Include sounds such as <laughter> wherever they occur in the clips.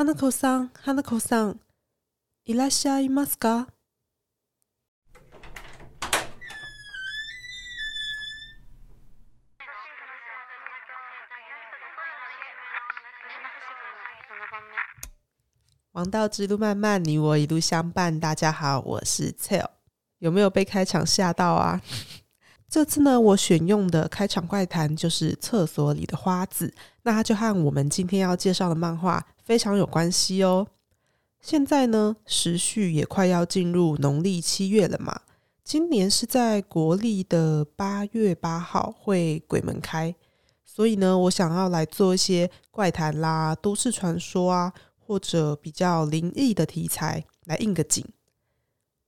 花子さん、花子さん、いらっしゃいますか？王道之路漫漫，你我一路相伴。大家好，我是 Tail。有没有被开场吓到啊？<laughs> 这次呢，我选用的开场怪谈就是厕所里的花子，那它就和我们今天要介绍的漫画 非常有关系哦。现在呢，时序也快要进入农历七月了嘛，今年是在国历的八月八号会鬼门开，所以呢，我想要来做一些怪谈啦、都市传说啊，或者比较灵异的题材来应个景。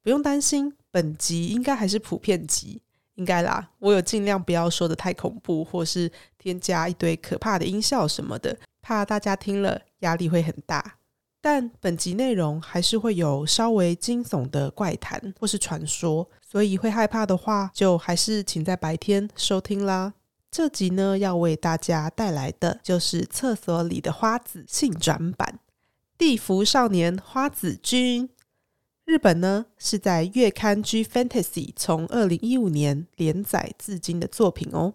不用担心，本集应该还是普遍级。应该啦，我有尽量不要说的太恐怖，或是添加一堆可怕的音效什么的，怕大家听了压力会很大。但本集内容还是会有稍微惊悚的怪谈或是传说，所以会害怕的话，就还是请在白天收听啦。这集呢，要为大家带来的就是厕所里的花子性转版《地府少年花子君》。日本呢是在月刊 G Fantasy 从二零一五年连载至今的作品哦，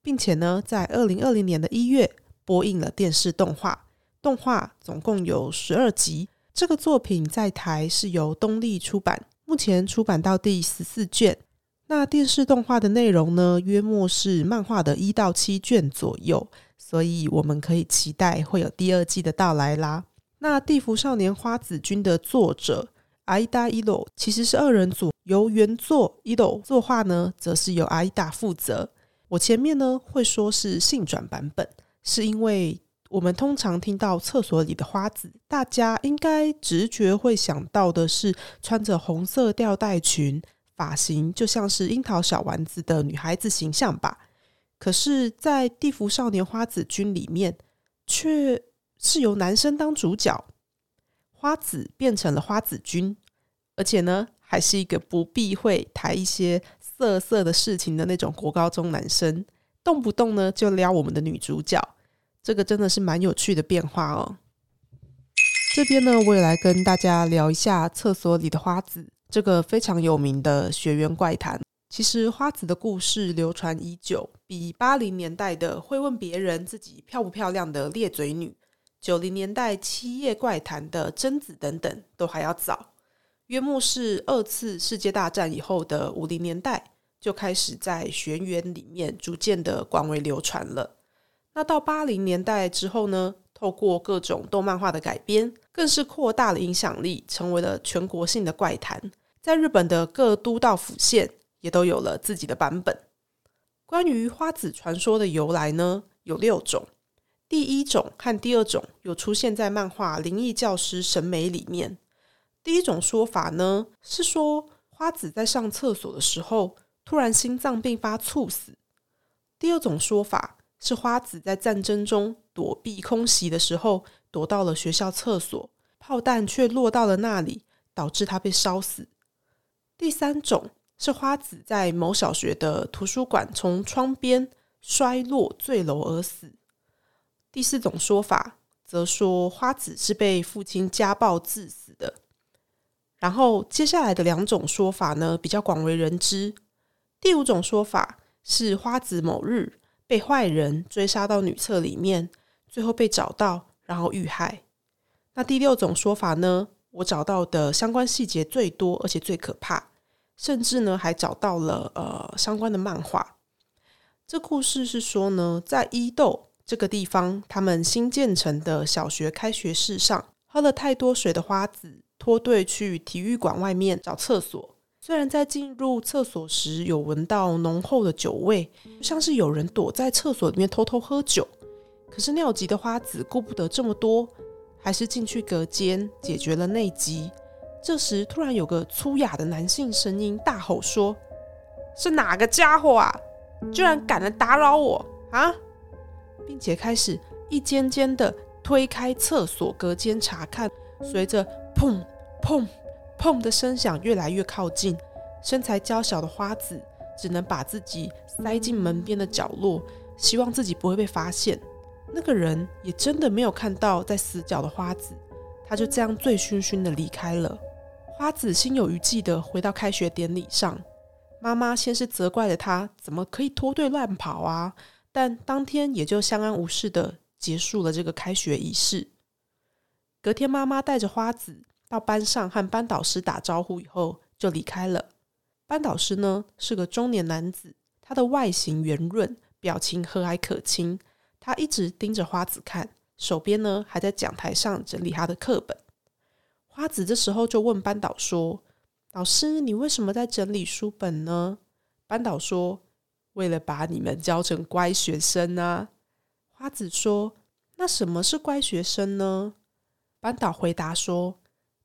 并且呢在二零二零年的一月播映了电视动画，动画总共有十二集。这个作品在台是由东立出版，目前出版到第十四卷。那电视动画的内容呢，约莫是漫画的一到七卷左右，所以我们可以期待会有第二季的到来啦。那《地府少年花子君》的作者。阿伊达伊洛其实是二人组，由原作伊洛作画呢，则是由阿伊达负责。我前面呢会说是性转版本，是因为我们通常听到厕所里的花子，大家应该直觉会想到的是穿着红色吊带裙、发型就像是樱桃小丸子的女孩子形象吧。可是，在《地府少年花子君》里面，却是由男生当主角。花子变成了花子君，而且呢，还是一个不避讳谈一些色色的事情的那种国高中男生，动不动呢就撩我们的女主角，这个真的是蛮有趣的变化哦。这边呢，我也来跟大家聊一下厕所里的花子这个非常有名的学员怪谈。其实花子的故事流传已久，比八零年代的会问别人自己漂不漂亮的裂嘴女。九零年代七夜怪谈的贞子等等都还要早，约莫是二次世界大战以后的五零年代就开始在学员里面逐渐的广为流传了。那到八零年代之后呢，透过各种动漫画的改编，更是扩大了影响力，成为了全国性的怪谈。在日本的各都道府县也都有了自己的版本。关于花子传说的由来呢，有六种。第一种和第二种有出现在漫画《灵异教师审美》里面。第一种说法呢是说花子在上厕所的时候突然心脏病发猝死。第二种说法是花子在战争中躲避空袭的时候躲到了学校厕所，炮弹却落到了那里，导致他被烧死。第三种是花子在某小学的图书馆从窗边摔落坠楼而死。第四种说法则说花子是被父亲家暴致死的。然后接下来的两种说法呢，比较广为人知。第五种说法是花子某日被坏人追杀到女厕里面，最后被找到，然后遇害。那第六种说法呢，我找到的相关细节最多，而且最可怕，甚至呢还找到了呃相关的漫画。这故事是说呢，在伊豆。这个地方，他们新建成的小学开学式上，喝了太多水的花子脱队去体育馆外面找厕所。虽然在进入厕所时有闻到浓厚的酒味，像是有人躲在厕所里面偷偷喝酒，可是尿急的花子顾不得这么多，还是进去隔间解决了内急。这时，突然有个粗哑的男性声音大吼说：“是哪个家伙啊？居然敢来打扰我啊！”并且开始一间间的推开厕所隔间查看，随着砰砰砰的声响越来越靠近，身材娇小的花子只能把自己塞进门边的角落，希望自己不会被发现。那个人也真的没有看到在死角的花子，他就这样醉醺醺的离开了。花子心有余悸的回到开学典礼上，妈妈先是责怪了他怎么可以脱队乱跑啊，但当天也就相安无事的结束了这个开学仪式。隔天，妈妈带着花子到班上和班导师打招呼以后就离开了。班导师呢是个中年男子，他的外形圆润，表情和蔼可亲。他一直盯着花子看，手边呢还在讲台上整理他的课本。花子这时候就问班导说：“老师，你为什么在整理书本呢？”班导说：“为了把你们教成乖学生啊。”花子说：“那什么是乖学生呢？”班导回答说：“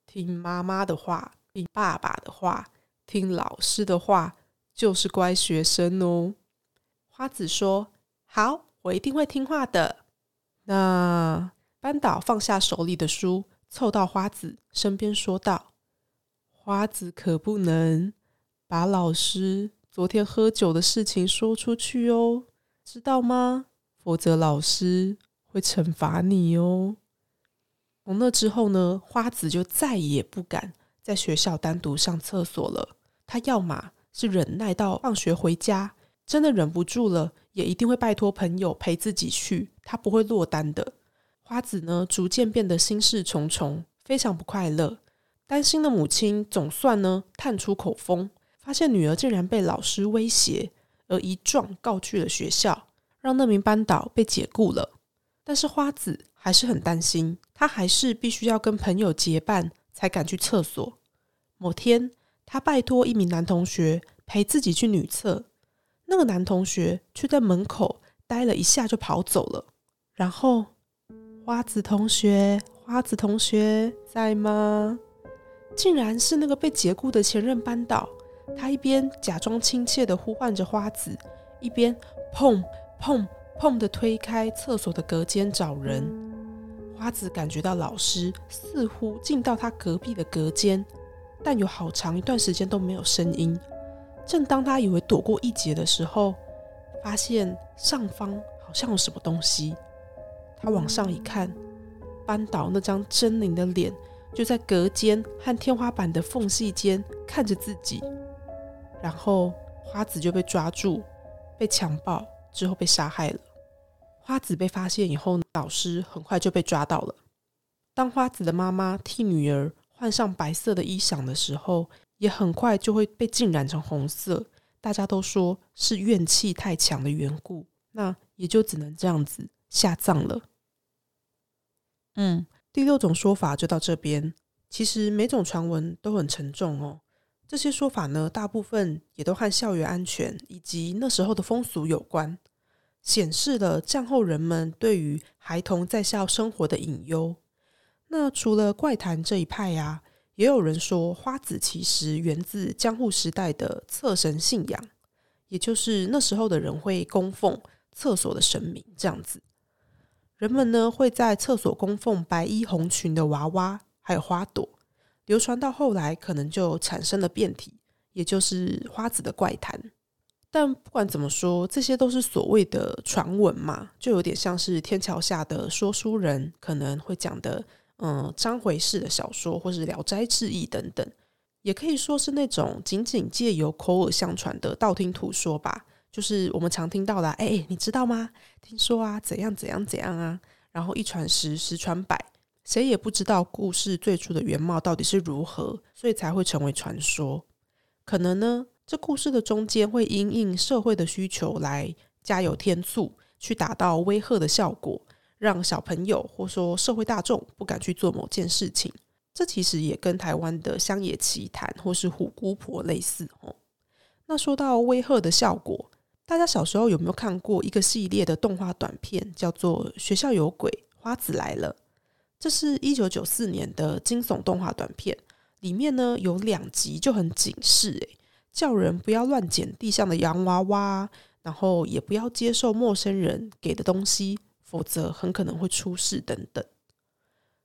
听妈妈的话，听爸爸的话，听老师的话，就是乖学生哦。”花子说：“好。”我一定会听话的。那班导放下手里的书，凑到花子身边说道：“花子可不能把老师昨天喝酒的事情说出去哦，知道吗？否则老师会惩罚你哦。”从那之后呢，花子就再也不敢在学校单独上厕所了。他要么是忍耐到放学回家。真的忍不住了，也一定会拜托朋友陪自己去，他不会落单的。花子呢，逐渐变得心事重重，非常不快乐。担心的母亲总算呢探出口风，发现女儿竟然被老师威胁，而一状告去了学校，让那名班导被解雇了。但是花子还是很担心，他还是必须要跟朋友结伴才敢去厕所。某天，他拜托一名男同学陪自己去女厕。那个男同学却在门口待了一下就跑走了。然后，花子同学，花子同学在吗？竟然是那个被解雇的前任班导。他一边假装亲切的呼唤着花子，一边砰砰砰的推开厕所的隔间找人。花子感觉到老师似乎进到他隔壁的隔间，但有好长一段时间都没有声音。正当他以为躲过一劫的时候，发现上方好像有什么东西。他往上一看，班导那张狰狞的脸就在隔间和天花板的缝隙间看着自己。然后花子就被抓住，被强暴之后被杀害了。花子被发现以后，老师很快就被抓到了。当花子的妈妈替女儿换上白色的衣裳的时候，也很快就会被浸染成红色，大家都说是怨气太强的缘故，那也就只能这样子下葬了。嗯，第六种说法就到这边。其实每种传闻都很沉重哦。这些说法呢，大部分也都和校园安全以及那时候的风俗有关，显示了战后人们对于孩童在校生活的隐忧。那除了怪谈这一派呀。也有人说，花子其实源自江户时代的厕神信仰，也就是那时候的人会供奉厕所的神明，这样子。人们呢会在厕所供奉白衣红裙的娃娃，还有花朵。流传到后来，可能就产生了变体，也就是花子的怪谈。但不管怎么说，这些都是所谓的传闻嘛，就有点像是天桥下的说书人可能会讲的。嗯，章回式的小说，或是《聊斋志异》等等，也可以说是那种仅仅借由口耳相传的道听途说吧。就是我们常听到的，哎，你知道吗？听说啊，怎样怎样怎样啊，然后一传十，十传百，谁也不知道故事最初的原貌到底是如何，所以才会成为传说。可能呢，这故事的中间会因应社会的需求来加油添醋，去达到威吓的效果。让小朋友或说社会大众不敢去做某件事情，这其实也跟台湾的乡野奇谈或是虎姑婆类似哦。那说到威吓的效果，大家小时候有没有看过一个系列的动画短片，叫做《学校有鬼，花子来了》？这是一九九四年的惊悚动画短片，里面呢有两集就很警示，诶，叫人不要乱捡地上的洋娃娃，然后也不要接受陌生人给的东西。否则很可能会出事等等。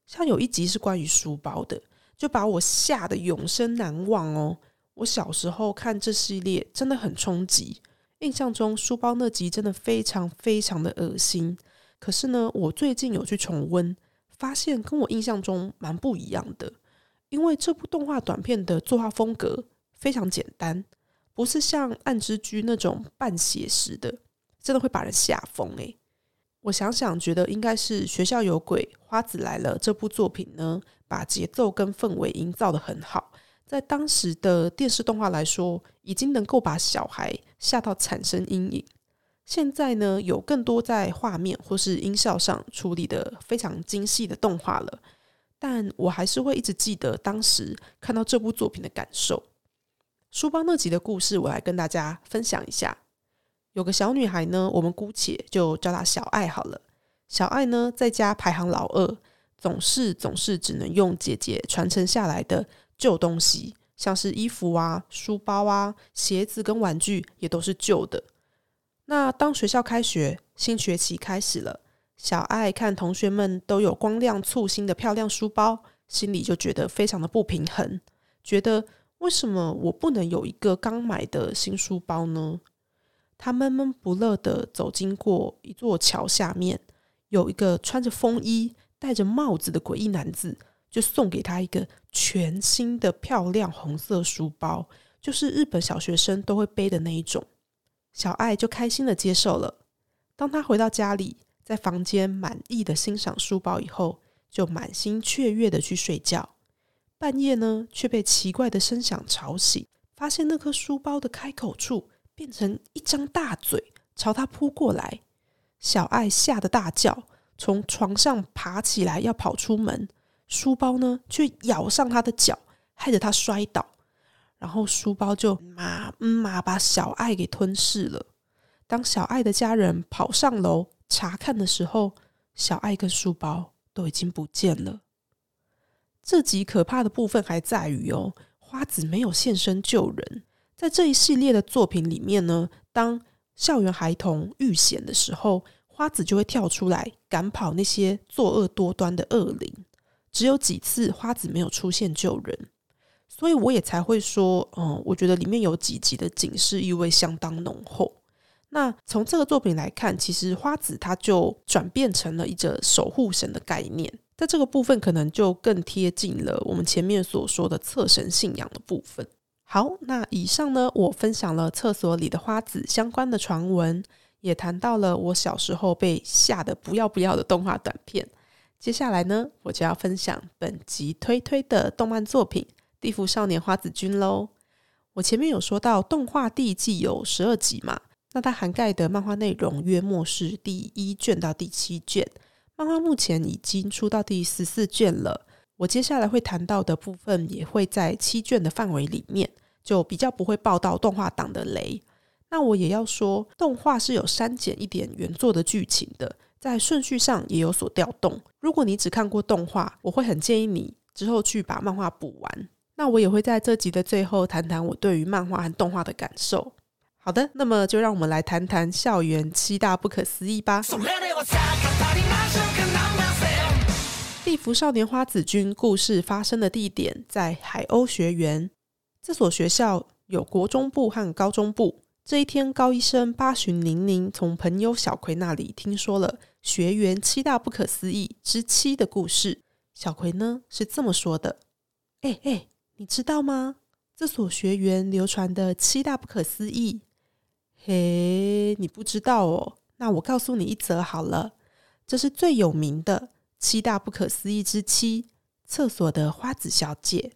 像有一集是关于书包的，就把我吓得永生难忘哦。我小时候看这系列真的很冲击，印象中书包那集真的非常非常的恶心。可是呢，我最近有去重温，发现跟我印象中蛮不一样的。因为这部动画短片的作画风格非常简单，不是像《暗之居》那种半写实的，真的会把人吓疯诶。我想想，觉得应该是《学校有鬼》《花子来了》这部作品呢，把节奏跟氛围营造的很好，在当时的电视动画来说，已经能够把小孩吓到产生阴影。现在呢，有更多在画面或是音效上处理的非常精细的动画了。但我还是会一直记得当时看到这部作品的感受。书包那集的故事，我来跟大家分享一下。有个小女孩呢，我们姑且就叫她小爱好了。小爱呢，在家排行老二，总是总是只能用姐姐传承下来的旧东西，像是衣服啊、书包啊、鞋子跟玩具，也都是旧的。那当学校开学，新学期开始了。小爱看同学们都有光亮簇新的漂亮书包，心里就觉得非常的不平衡，觉得为什么我不能有一个刚买的新书包呢？他闷闷不乐的走经过一座桥下面，有一个穿着风衣、戴着帽子的诡异男子，就送给他一个全新的漂亮红色书包，就是日本小学生都会背的那一种。小爱就开心的接受了。当他回到家里。在房间满意的欣赏书包以后，就满心雀跃的去睡觉。半夜呢，却被奇怪的声响吵醒，发现那颗书包的开口处变成一张大嘴，朝他扑过来。小爱吓得大叫，从床上爬起来要跑出门，书包呢却咬上他的脚，害得他摔倒。然后书包就马嗯马把小爱给吞噬了。当小爱的家人跑上楼。查看的时候，小爱跟书包都已经不见了。这集可怕的部分还在于哦，花子没有现身救人。在这一系列的作品里面呢，当校园孩童遇险的时候，花子就会跳出来赶跑那些作恶多端的恶灵。只有几次花子没有出现救人，所以我也才会说，嗯，我觉得里面有几集的警示意味相当浓厚。那从这个作品来看，其实花子它就转变成了一个守护神的概念，在这个部分可能就更贴近了我们前面所说的测神信仰的部分。好，那以上呢，我分享了厕所里的花子相关的传闻，也谈到了我小时候被吓得不要不要的动画短片。接下来呢，我就要分享本集推推的动漫作品《地府少年花子君》喽。我前面有说到，动画第一季有十二集嘛。那它涵盖的漫画内容约莫是第一卷到第七卷，漫画目前已经出到第十四卷了。我接下来会谈到的部分也会在七卷的范围里面，就比较不会报道动画党的雷。那我也要说，动画是有删减一点原作的剧情的，在顺序上也有所调动。如果你只看过动画，我会很建议你之后去把漫画补完。那我也会在这集的最后谈谈我对于漫画和动画的感受。好的，那么就让我们来谈谈校园七大不可思议吧。地服少年花子君故事发生的地点在海鸥学园，这所学校有国中部和高中部。这一天，高医生八旬宁宁从朋友小葵那里听说了学园七大不可思议之七的故事。小葵呢是这么说的：“哎哎，你知道吗？这所学园流传的七大不可思议。”嘿，你不知道哦？那我告诉你一则好了，这是最有名的七大不可思议之七——厕所的花子小姐，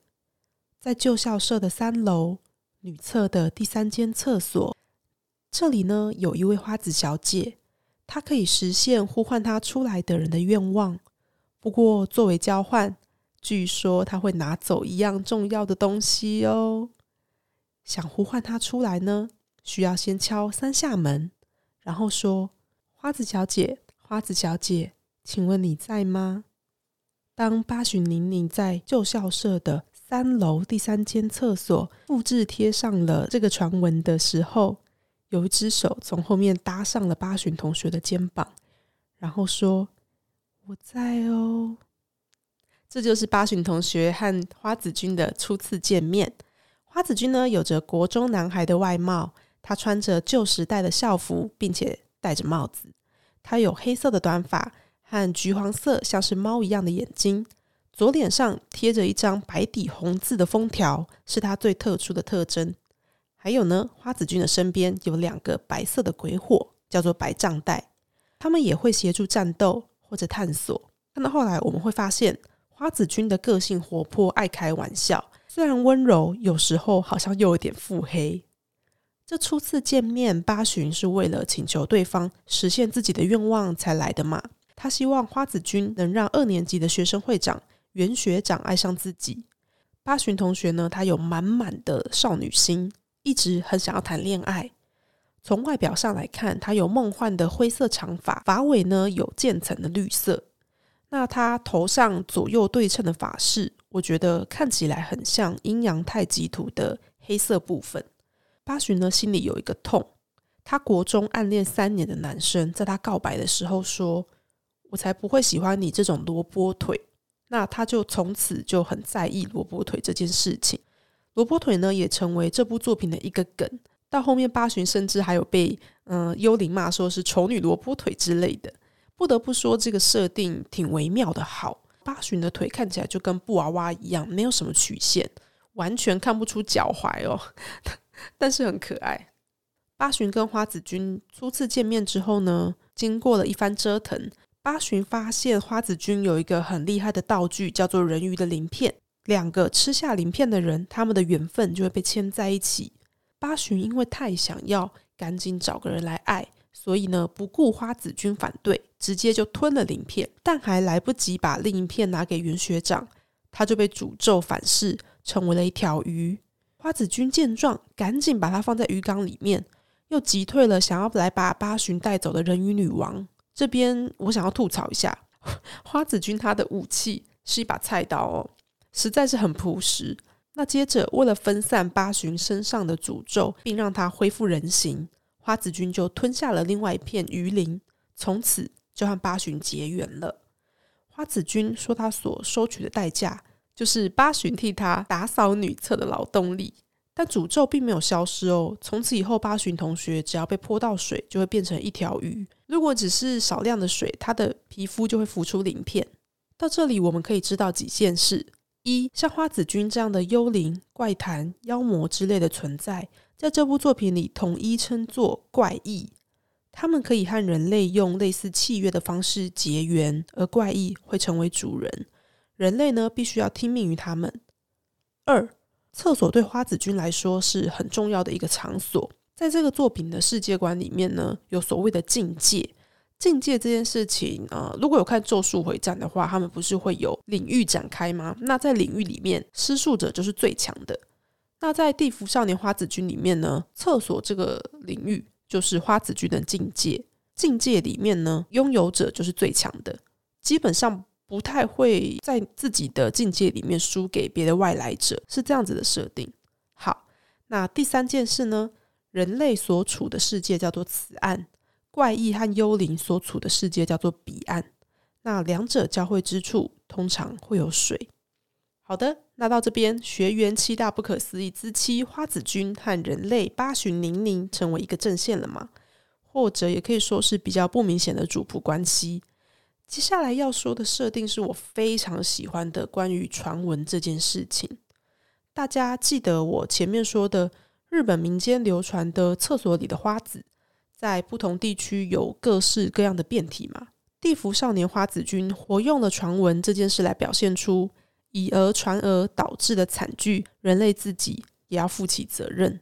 在旧校舍的三楼女厕的第三间厕所。这里呢，有一位花子小姐，她可以实现呼唤她出来的人的愿望。不过，作为交换，据说她会拿走一样重要的东西哦。想呼唤她出来呢？需要先敲三下门，然后说：“花子小姐，花子小姐，请问你在吗？”当八旬玲玲在旧校舍的三楼第三间厕所复制贴上了这个传闻的时候，有一只手从后面搭上了八旬同学的肩膀，然后说：“我在哦。”这就是八旬同学和花子君的初次见面。花子君呢，有着国中男孩的外貌。他穿着旧时代的校服，并且戴着帽子。他有黑色的短发和橘黄色像是猫一样的眼睛，左脸上贴着一张白底红字的封条，是他最特殊的特征。还有呢，花子君的身边有两个白色的鬼火，叫做白杖带，他们也会协助战斗或者探索。看到后来，我们会发现花子君的个性活泼，爱开玩笑，虽然温柔，有时候好像又有点腹黑。这初次见面，八旬是为了请求对方实现自己的愿望才来的嘛？他希望花子君能让二年级的学生会长袁学长爱上自己。八旬同学呢，他有满满的少女心，一直很想要谈恋爱。从外表上来看，他有梦幻的灰色长发，发尾呢有渐层的绿色。那他头上左右对称的发饰，我觉得看起来很像阴阳太极图的黑色部分。八旬呢，心里有一个痛。他国中暗恋三年的男生，在他告白的时候说：“我才不会喜欢你这种萝卜腿。”那他就从此就很在意萝卜腿这件事情。萝卜腿呢，也成为这部作品的一个梗。到后面，八旬甚至还有被嗯幽灵骂说是丑女萝卜腿之类的。不得不说，这个设定挺微妙的。好，八旬的腿看起来就跟布娃娃一样，没有什么曲线，完全看不出脚踝哦。但是很可爱。八旬跟花子君初次见面之后呢，经过了一番折腾，八旬发现花子君有一个很厉害的道具，叫做人鱼的鳞片。两个吃下鳞片的人，他们的缘分就会被牵在一起。八旬因为太想要赶紧找个人来爱，所以呢，不顾花子君反对，直接就吞了鳞片。但还来不及把另一片拿给袁学长，他就被诅咒反噬，成为了一条鱼。花子君见状，赶紧把它放在鱼缸里面，又击退了想要来把八旬带走的人鱼女王。这边我想要吐槽一下，<laughs> 花子君他的武器是一把菜刀哦，实在是很朴实。那接着，为了分散八旬身上的诅咒，并让他恢复人形，花子君就吞下了另外一片鱼鳞，从此就和八旬结缘了。花子君说，他所收取的代价。就是八旬替他打扫女厕的劳动力，但诅咒并没有消失哦。从此以后，八旬同学只要被泼到水，就会变成一条鱼。如果只是少量的水，他的皮肤就会浮出鳞片。到这里，我们可以知道几件事：一，像花子君这样的幽灵、怪谈、妖魔之类的存在，在这部作品里统一称作怪异。他们可以和人类用类似契约的方式结缘，而怪异会成为主人。人类呢，必须要听命于他们。二，厕所对花子君来说是很重要的一个场所。在这个作品的世界观里面呢，有所谓的境界。境界这件事情，呃，如果有看《咒术回战》的话，他们不是会有领域展开吗？那在领域里面，施术者就是最强的。那在《地府少年花子君》里面呢，厕所这个领域就是花子君的境界。境界里面呢，拥有者就是最强的，基本上。不太会在自己的境界里面输给别的外来者，是这样子的设定。好，那第三件事呢？人类所处的世界叫做此岸，怪异和幽灵所处的世界叫做彼岸。那两者交汇之处，通常会有水。好的，那到这边，学员七大不可思议之妻花子君和人类八旬宁宁成为一个阵线了吗？或者也可以说是比较不明显的主仆关系。接下来要说的设定是我非常喜欢的，关于传闻这件事情。大家记得我前面说的日本民间流传的厕所里的花子，在不同地区有各式各样的变体吗？地府少年花子君活用了传闻这件事来表现出以讹传讹导致的惨剧，人类自己也要负起责任。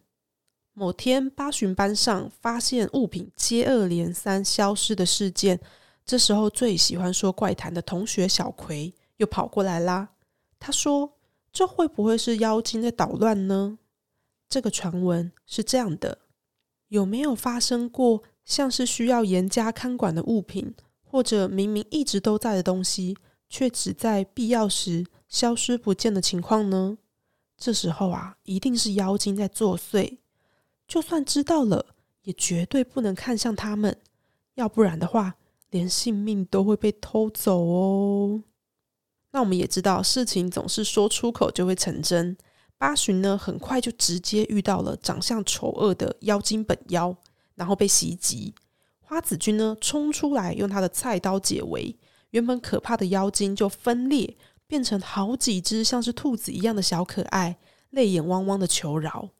某天八旬班上发现物品接二连三消失的事件。这时候，最喜欢说怪谈的同学小葵又跑过来啦。他说：“这会不会是妖精在捣乱呢？”这个传闻是这样的：有没有发生过像是需要严加看管的物品，或者明明一直都在的东西，却只在必要时消失不见的情况呢？这时候啊，一定是妖精在作祟。就算知道了，也绝对不能看向他们，要不然的话。连性命都会被偷走哦。那我们也知道，事情总是说出口就会成真。八旬呢，很快就直接遇到了长相丑恶的妖精本妖，然后被袭击。花子君呢，冲出来用他的菜刀解围，原本可怕的妖精就分裂，变成好几只像是兔子一样的小可爱，泪眼汪汪的求饶。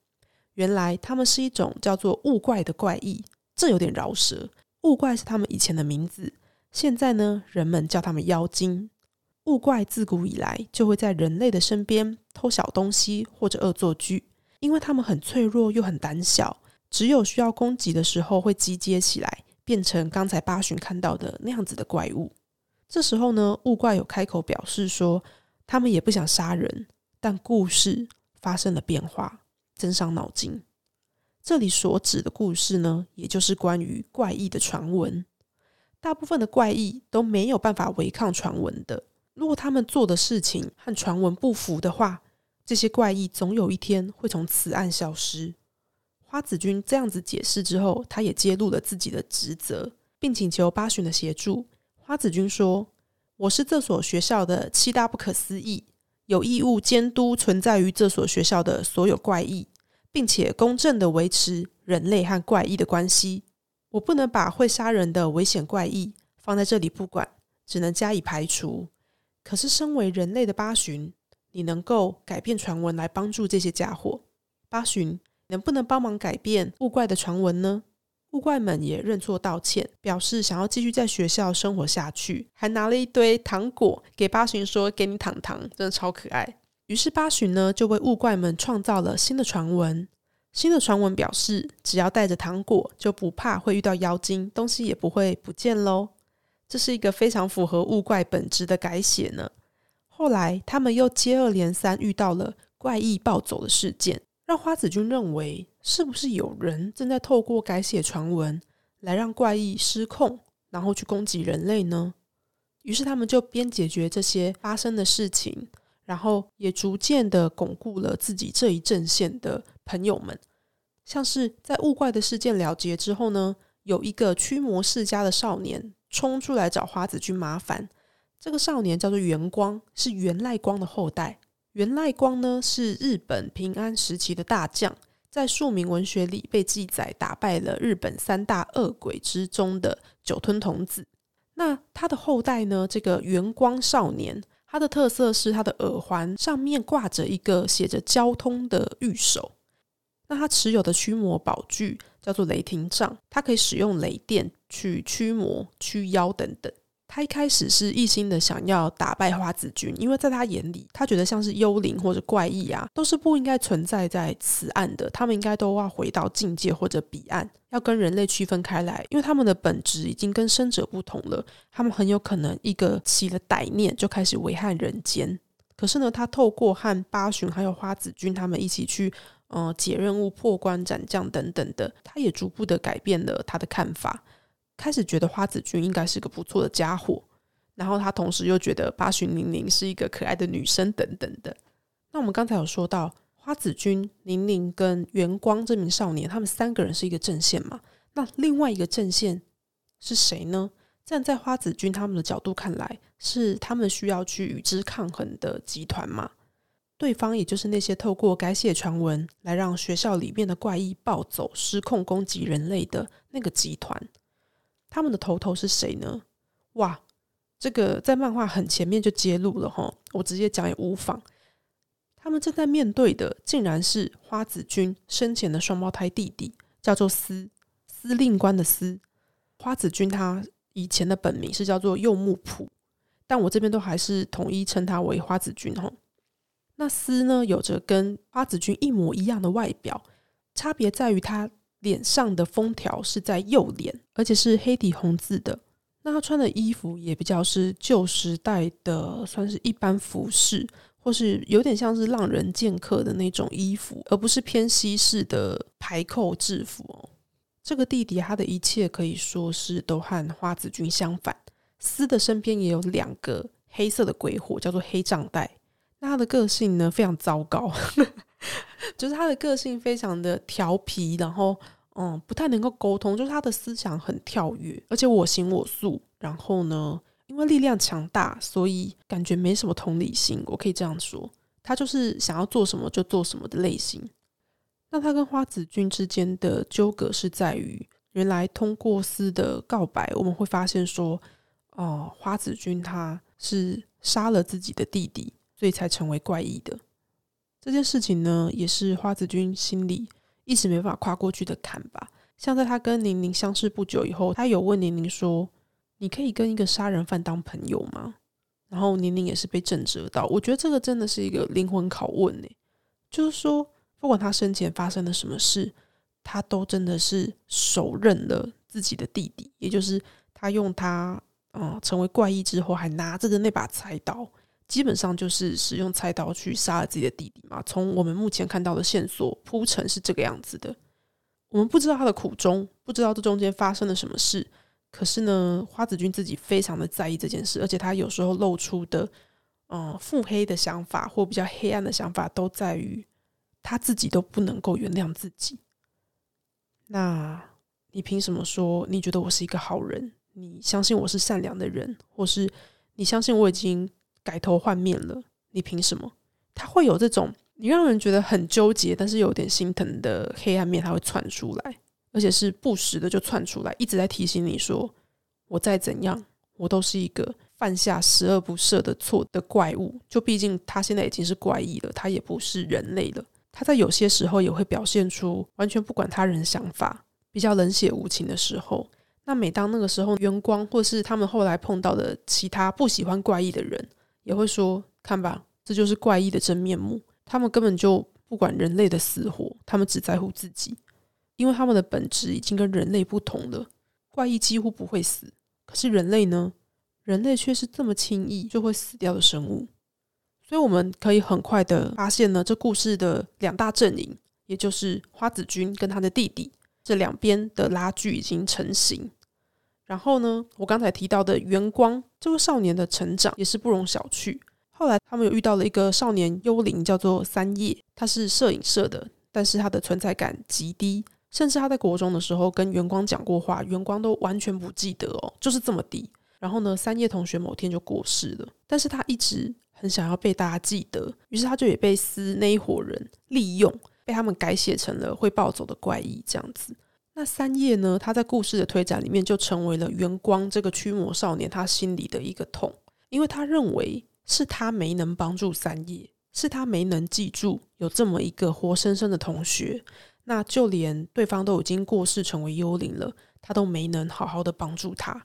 原来他们是一种叫做物怪的怪异，这有点饶舌。物怪是他们以前的名字，现在呢，人们叫他们妖精。物怪自古以来就会在人类的身边偷小东西或者恶作剧，因为他们很脆弱又很胆小，只有需要攻击的时候会集结起来，变成刚才八旬看到的那样子的怪物。这时候呢，物怪有开口表示说，他们也不想杀人，但故事发生了变化，真伤脑筋。这里所指的故事呢，也就是关于怪异的传闻。大部分的怪异都没有办法违抗传闻的。如果他们做的事情和传闻不符的话，这些怪异总有一天会从此岸消失。花子君这样子解释之后，他也揭露了自己的职责，并请求八旬的协助。花子君说：“我是这所学校的七大不可思议，有义务监督存在于这所学校的所有怪异，并且公正的维持人类和怪异的关系。我不能把会杀人的危险怪异放在这里不管，只能加以排除。可是，身为人类的八旬，你能够改变传闻来帮助这些家伙。八旬能不能帮忙改变物怪的传闻呢？”物怪们也认错道歉，表示想要继续在学校生活下去，还拿了一堆糖果给八旬说：“给你糖糖，真的超可爱。”于是八旬呢就为物怪们创造了新的传闻。新的传闻表示，只要带着糖果，就不怕会遇到妖精，东西也不会不见喽。这是一个非常符合物怪本质的改写呢。后来他们又接二连三遇到了怪异暴走的事件。让花子君认为，是不是有人正在透过改写传闻来让怪异失控，然后去攻击人类呢？于是他们就边解决这些发生的事情，然后也逐渐的巩固了自己这一阵线的朋友们。像是在雾怪的事件了结之后呢，有一个驱魔世家的少年冲出来找花子君麻烦。这个少年叫做元光，是元赖光的后代。元赖光呢是日本平安时期的大将，在庶民文学里被记载打败了日本三大恶鬼之中的酒吞童子。那他的后代呢？这个元光少年，它的特色是它的耳环上面挂着一个写着“交通”的玉手。那它持有的驱魔宝具叫做雷霆杖，它可以使用雷电去驱魔、驱妖等等。他一开始是一心的想要打败花子君，因为在他眼里，他觉得像是幽灵或者怪异啊，都是不应该存在在此岸的。他们应该都要回到境界或者彼岸，要跟人类区分开来，因为他们的本质已经跟生者不同了。他们很有可能一个起了歹念就开始危害人间。可是呢，他透过和八旬还有花子君他们一起去，呃，解任务、破关斩将等等的，他也逐步的改变了他的看法。开始觉得花子君应该是个不错的家伙，然后他同时又觉得八旬玲玲是一个可爱的女生等等的。那我们刚才有说到花子君、玲玲跟元光这名少年，他们三个人是一个阵线嘛？那另外一个阵线是谁呢？站在花子君他们的角度看来，是他们需要去与之抗衡的集团嘛？对方也就是那些透过改写传闻来让学校里面的怪异暴走、失控攻击人类的那个集团。他们的头头是谁呢？哇，这个在漫画很前面就揭露了哈，我直接讲也无妨。他们正在面对的，竟然是花子君生前的双胞胎弟弟，叫做司司令官的司。花子君他以前的本名是叫做柚木浦，但我这边都还是统一称他为花子君哈。那司呢，有着跟花子君一模一样的外表，差别在于他。脸上的封条是在右脸，而且是黑底红字的。那他穿的衣服也比较是旧时代的，算是一般服饰，或是有点像是浪人剑客的那种衣服，而不是偏西式的排扣制服哦。这个弟弟他的一切可以说是都和花子君相反。司的身边也有两个黑色的鬼火，叫做黑杖带。那他的个性呢，非常糟糕。<laughs> 就是他的个性非常的调皮，然后嗯，不太能够沟通。就是他的思想很跳跃，而且我行我素。然后呢，因为力量强大，所以感觉没什么同理心。我可以这样说，他就是想要做什么就做什么的类型。那他跟花子君之间的纠葛是在于，原来通过司的告白，我们会发现说，哦，花子君他是杀了自己的弟弟，所以才成为怪异的。这件事情呢，也是花子君心里一直没办法跨过去的坎吧。像在他跟宁宁相识不久以后，他有问宁宁说：“你可以跟一个杀人犯当朋友吗？”然后宁宁也是被震折到。我觉得这个真的是一个灵魂拷问呢。就是说，不管他生前发生了什么事，他都真的是手刃了自己的弟弟，也就是他用他嗯成为怪异之后，还拿着的那把菜刀，基本上就是使用菜刀去杀了自己的弟弟嘛。从我们目前看到的线索铺陈是这个样子的。我们不知道他的苦衷，不知道这中间发生了什么事。可是呢，花子君自己非常的在意这件事，而且他有时候露出的，嗯，腹黑的想法或比较黑暗的想法，都在于他自己都不能够原谅自己。那你凭什么说你觉得我是一个好人？你相信我是善良的人，或是你相信我已经改头换面了？你凭什么？他会有这种。你让人觉得很纠结，但是有点心疼的黑暗面，他会窜出来，而且是不时的就窜出来，一直在提醒你说：“我再怎样，我都是一个犯下十恶不赦的错的怪物。”就毕竟他现在已经是怪异了，他也不是人类了。他在有些时候也会表现出完全不管他人想法，比较冷血无情的时候。那每当那个时候，元光或是他们后来碰到的其他不喜欢怪异的人，<laughs> 也会说：“看吧，这就是怪异的真面目。”他们根本就不管人类的死活，他们只在乎自己，因为他们的本质已经跟人类不同了。怪异几乎不会死，可是人类呢？人类却是这么轻易就会死掉的生物。所以我们可以很快的发现呢，这故事的两大阵营，也就是花子君跟他的弟弟，这两边的拉锯已经成型。然后呢，我刚才提到的元光这个少年的成长也是不容小觑。后来，他们有遇到了一个少年幽灵，叫做三叶。他是摄影社的，但是他的存在感极低，甚至他在国中的时候跟元光讲过话，元光都完全不记得哦，就是这么低。然后呢，三叶同学某天就过世了，但是他一直很想要被大家记得，于是他就也被司那一伙人利用，被他们改写成了会暴走的怪异这样子。那三叶呢，他在故事的推展里面就成为了元光这个驱魔少年他心里的一个痛，因为他认为。是他没能帮助三叶，是他没能记住有这么一个活生生的同学。那就连对方都已经过世成为幽灵了，他都没能好好的帮助他。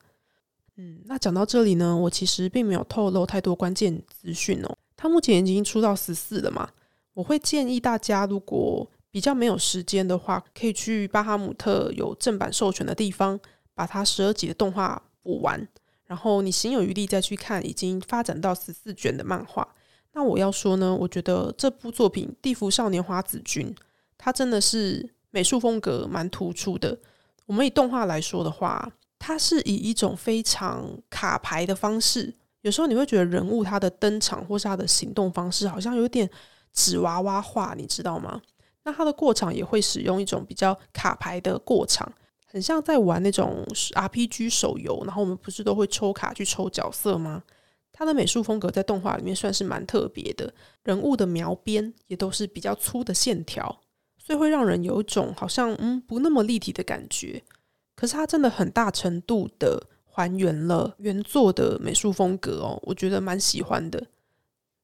嗯，那讲到这里呢，我其实并没有透露太多关键资讯哦。他目前已经出到十四了嘛？我会建议大家，如果比较没有时间的话，可以去巴哈姆特有正版授权的地方，把它十二集的动画补完。然后你心有余力再去看已经发展到十四卷的漫画。那我要说呢，我觉得这部作品《地府少年花子君》，它真的是美术风格蛮突出的。我们以动画来说的话，它是以一种非常卡牌的方式，有时候你会觉得人物他的登场或是他的行动方式好像有点纸娃娃画，你知道吗？那它的过场也会使用一种比较卡牌的过场。很像在玩那种 RPG 手游，然后我们不是都会抽卡去抽角色吗？它的美术风格在动画里面算是蛮特别的，人物的描边也都是比较粗的线条，所以会让人有一种好像嗯不那么立体的感觉。可是它真的很大程度的还原了原作的美术风格哦，我觉得蛮喜欢的。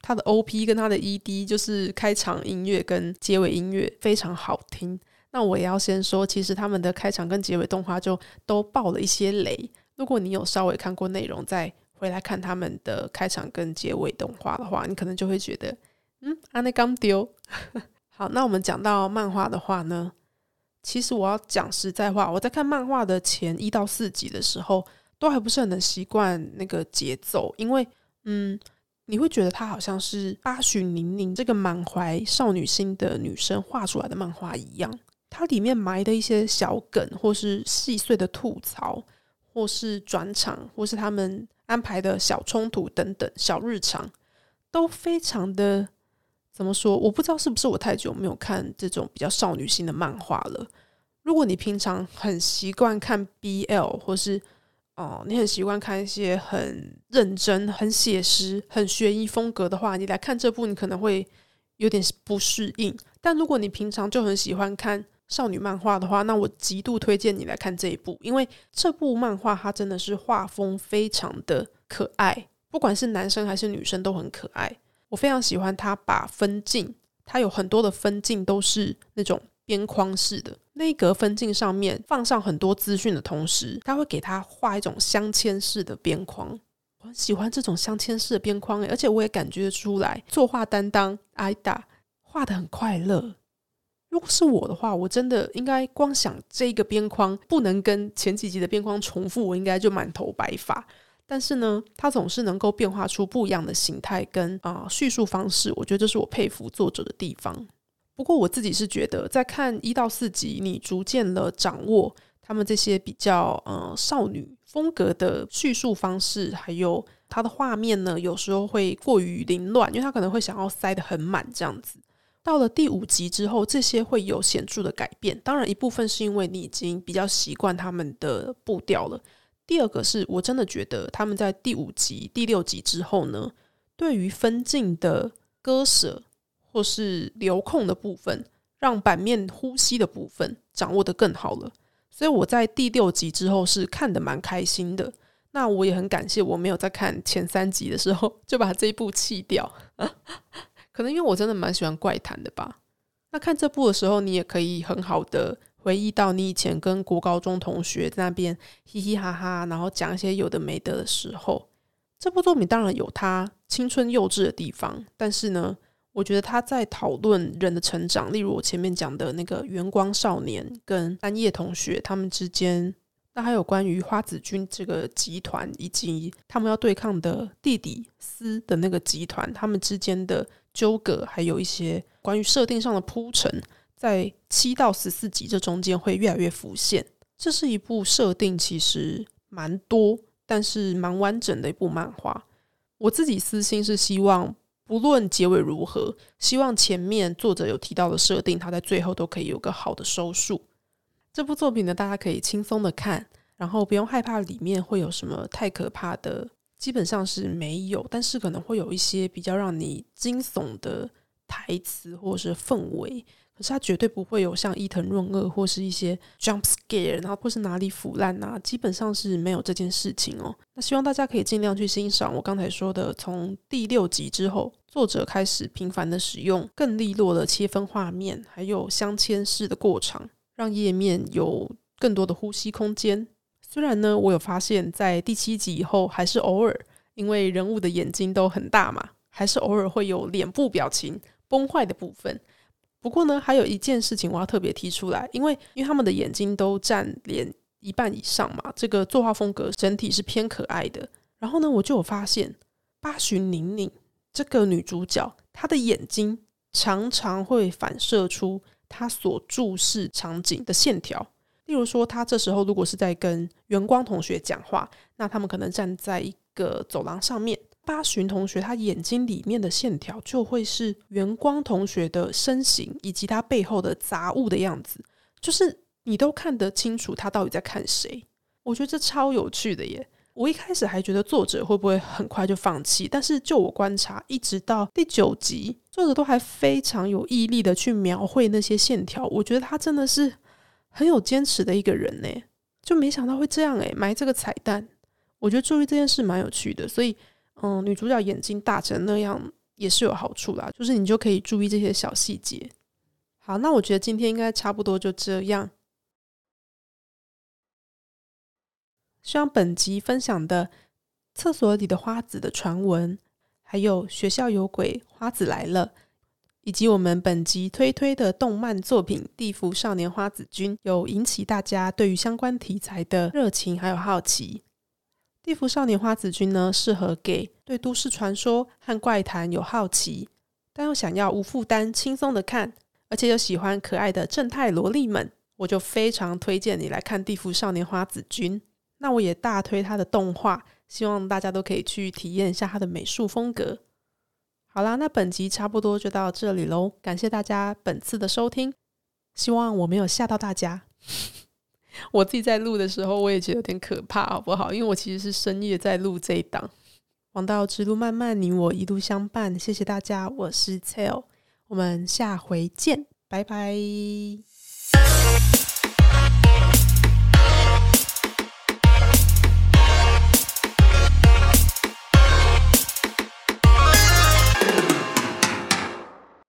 它的 OP 跟它的 ED 就是开场音乐跟结尾音乐非常好听。那我也要先说，其实他们的开场跟结尾动画就都爆了一些雷。如果你有稍微看过内容，再回来看他们的开场跟结尾动画的话，你可能就会觉得，嗯，阿内刚丢。<laughs> 好，那我们讲到漫画的话呢，其实我要讲实在话，我在看漫画的前一到四集的时候，都还不是很能习惯那个节奏，因为，嗯，你会觉得它好像是八许宁宁这个满怀少女心的女生画出来的漫画一样。它里面埋的一些小梗，或是细碎的吐槽，或是转场，或是他们安排的小冲突等等小日常，都非常的怎么说？我不知道是不是我太久没有看这种比较少女心的漫画了。如果你平常很习惯看 BL，或是哦，你很习惯看一些很认真、很写实、很悬疑风格的话，你来看这部，你可能会有点不适应。但如果你平常就很喜欢看，少女漫画的话，那我极度推荐你来看这一部，因为这部漫画它真的是画风非常的可爱，不管是男生还是女生都很可爱。我非常喜欢它把分镜，它有很多的分镜都是那种边框式的，那一格分镜上面放上很多资讯的同时，它会给它画一种镶嵌式的边框。我很喜欢这种镶嵌式的边框，而且我也感觉出来作画担当艾达画的很快乐。如果是我的话，我真的应该光想这个边框不能跟前几集的边框重复，我应该就满头白发。但是呢，它总是能够变化出不一样的形态跟啊叙述方式，我觉得这是我佩服作者的地方。不过我自己是觉得，在看一到四集，你逐渐的掌握他们这些比较呃少女风格的叙述方式，还有它的画面呢，有时候会过于凌乱，因为他可能会想要塞得很满这样子。到了第五集之后，这些会有显著的改变。当然，一部分是因为你已经比较习惯他们的步调了。第二个是我真的觉得他们在第五集、第六集之后呢，对于分镜的割舍或是留空的部分，让版面呼吸的部分掌握的更好了。所以我在第六集之后是看的蛮开心的。那我也很感谢我没有在看前三集的时候 <laughs> 就把这一部弃掉。<laughs> 可能因为我真的蛮喜欢怪谈的吧。那看这部的时候，你也可以很好的回忆到你以前跟国高中同学在那边嘻嘻哈哈，然后讲一些有的没的的时候。这部作品当然有它青春幼稚的地方，但是呢，我觉得他在讨论人的成长，例如我前面讲的那个圆光少年跟单叶同学他们之间，那还有关于花子君这个集团以及他们要对抗的弟弟司的那个集团，他们之间的。纠葛还有一些关于设定上的铺陈，在七到十四集这中间会越来越浮现。这是一部设定其实蛮多，但是蛮完整的一部漫画。我自己私心是希望，不论结尾如何，希望前面作者有提到的设定，他在最后都可以有个好的收束。这部作品呢，大家可以轻松的看，然后不用害怕里面会有什么太可怕的。基本上是没有，但是可能会有一些比较让你惊悚的台词或者是氛围。可是它绝对不会有像伊藤润二或是一些 jump scare，然后或是哪里腐烂啊，基本上是没有这件事情哦。那希望大家可以尽量去欣赏我刚才说的，从第六集之后，作者开始频繁的使用更利落的切分画面，还有镶嵌式的过场，让页面有更多的呼吸空间。虽然呢，我有发现，在第七集以后，还是偶尔，因为人物的眼睛都很大嘛，还是偶尔会有脸部表情崩坏的部分。不过呢，还有一件事情我要特别提出来，因为因为他们的眼睛都占脸一半以上嘛，这个作画风格整体是偏可爱的。然后呢，我就有发现八旬宁宁这个女主角，她的眼睛常常会反射出她所注视场景的线条。例如说，他这时候如果是在跟圆光同学讲话，那他们可能站在一个走廊上面。八旬同学他眼睛里面的线条就会是圆光同学的身形以及他背后的杂物的样子，就是你都看得清楚他到底在看谁。我觉得这超有趣的耶！我一开始还觉得作者会不会很快就放弃，但是就我观察，一直到第九集，作者都还非常有毅力的去描绘那些线条。我觉得他真的是。很有坚持的一个人呢，就没想到会这样诶，埋这个彩蛋。我觉得注意这件事蛮有趣的，所以嗯，女主角眼睛大成那样也是有好处啦，就是你就可以注意这些小细节。好，那我觉得今天应该差不多就这样。希望本集分享的厕所里的花子的传闻，还有学校有鬼，花子来了。以及我们本集推推的动漫作品《地府少年花子君》，有引起大家对于相关题材的热情还有好奇。《地府少年花子君》呢，适合给对都市传说和怪谈有好奇，但又想要无负担、轻松的看，而且又喜欢可爱的正太萝莉们，我就非常推荐你来看《地府少年花子君》。那我也大推他的动画，希望大家都可以去体验一下他的美术风格。好啦，那本集差不多就到这里喽。感谢大家本次的收听，希望我没有吓到大家。<laughs> 我自己在录的时候，我也觉得有点可怕，好不好？因为我其实是深夜在录这一档。王道之路漫漫，你我一路相伴。谢谢大家，我是 Tail，我们下回见，拜拜。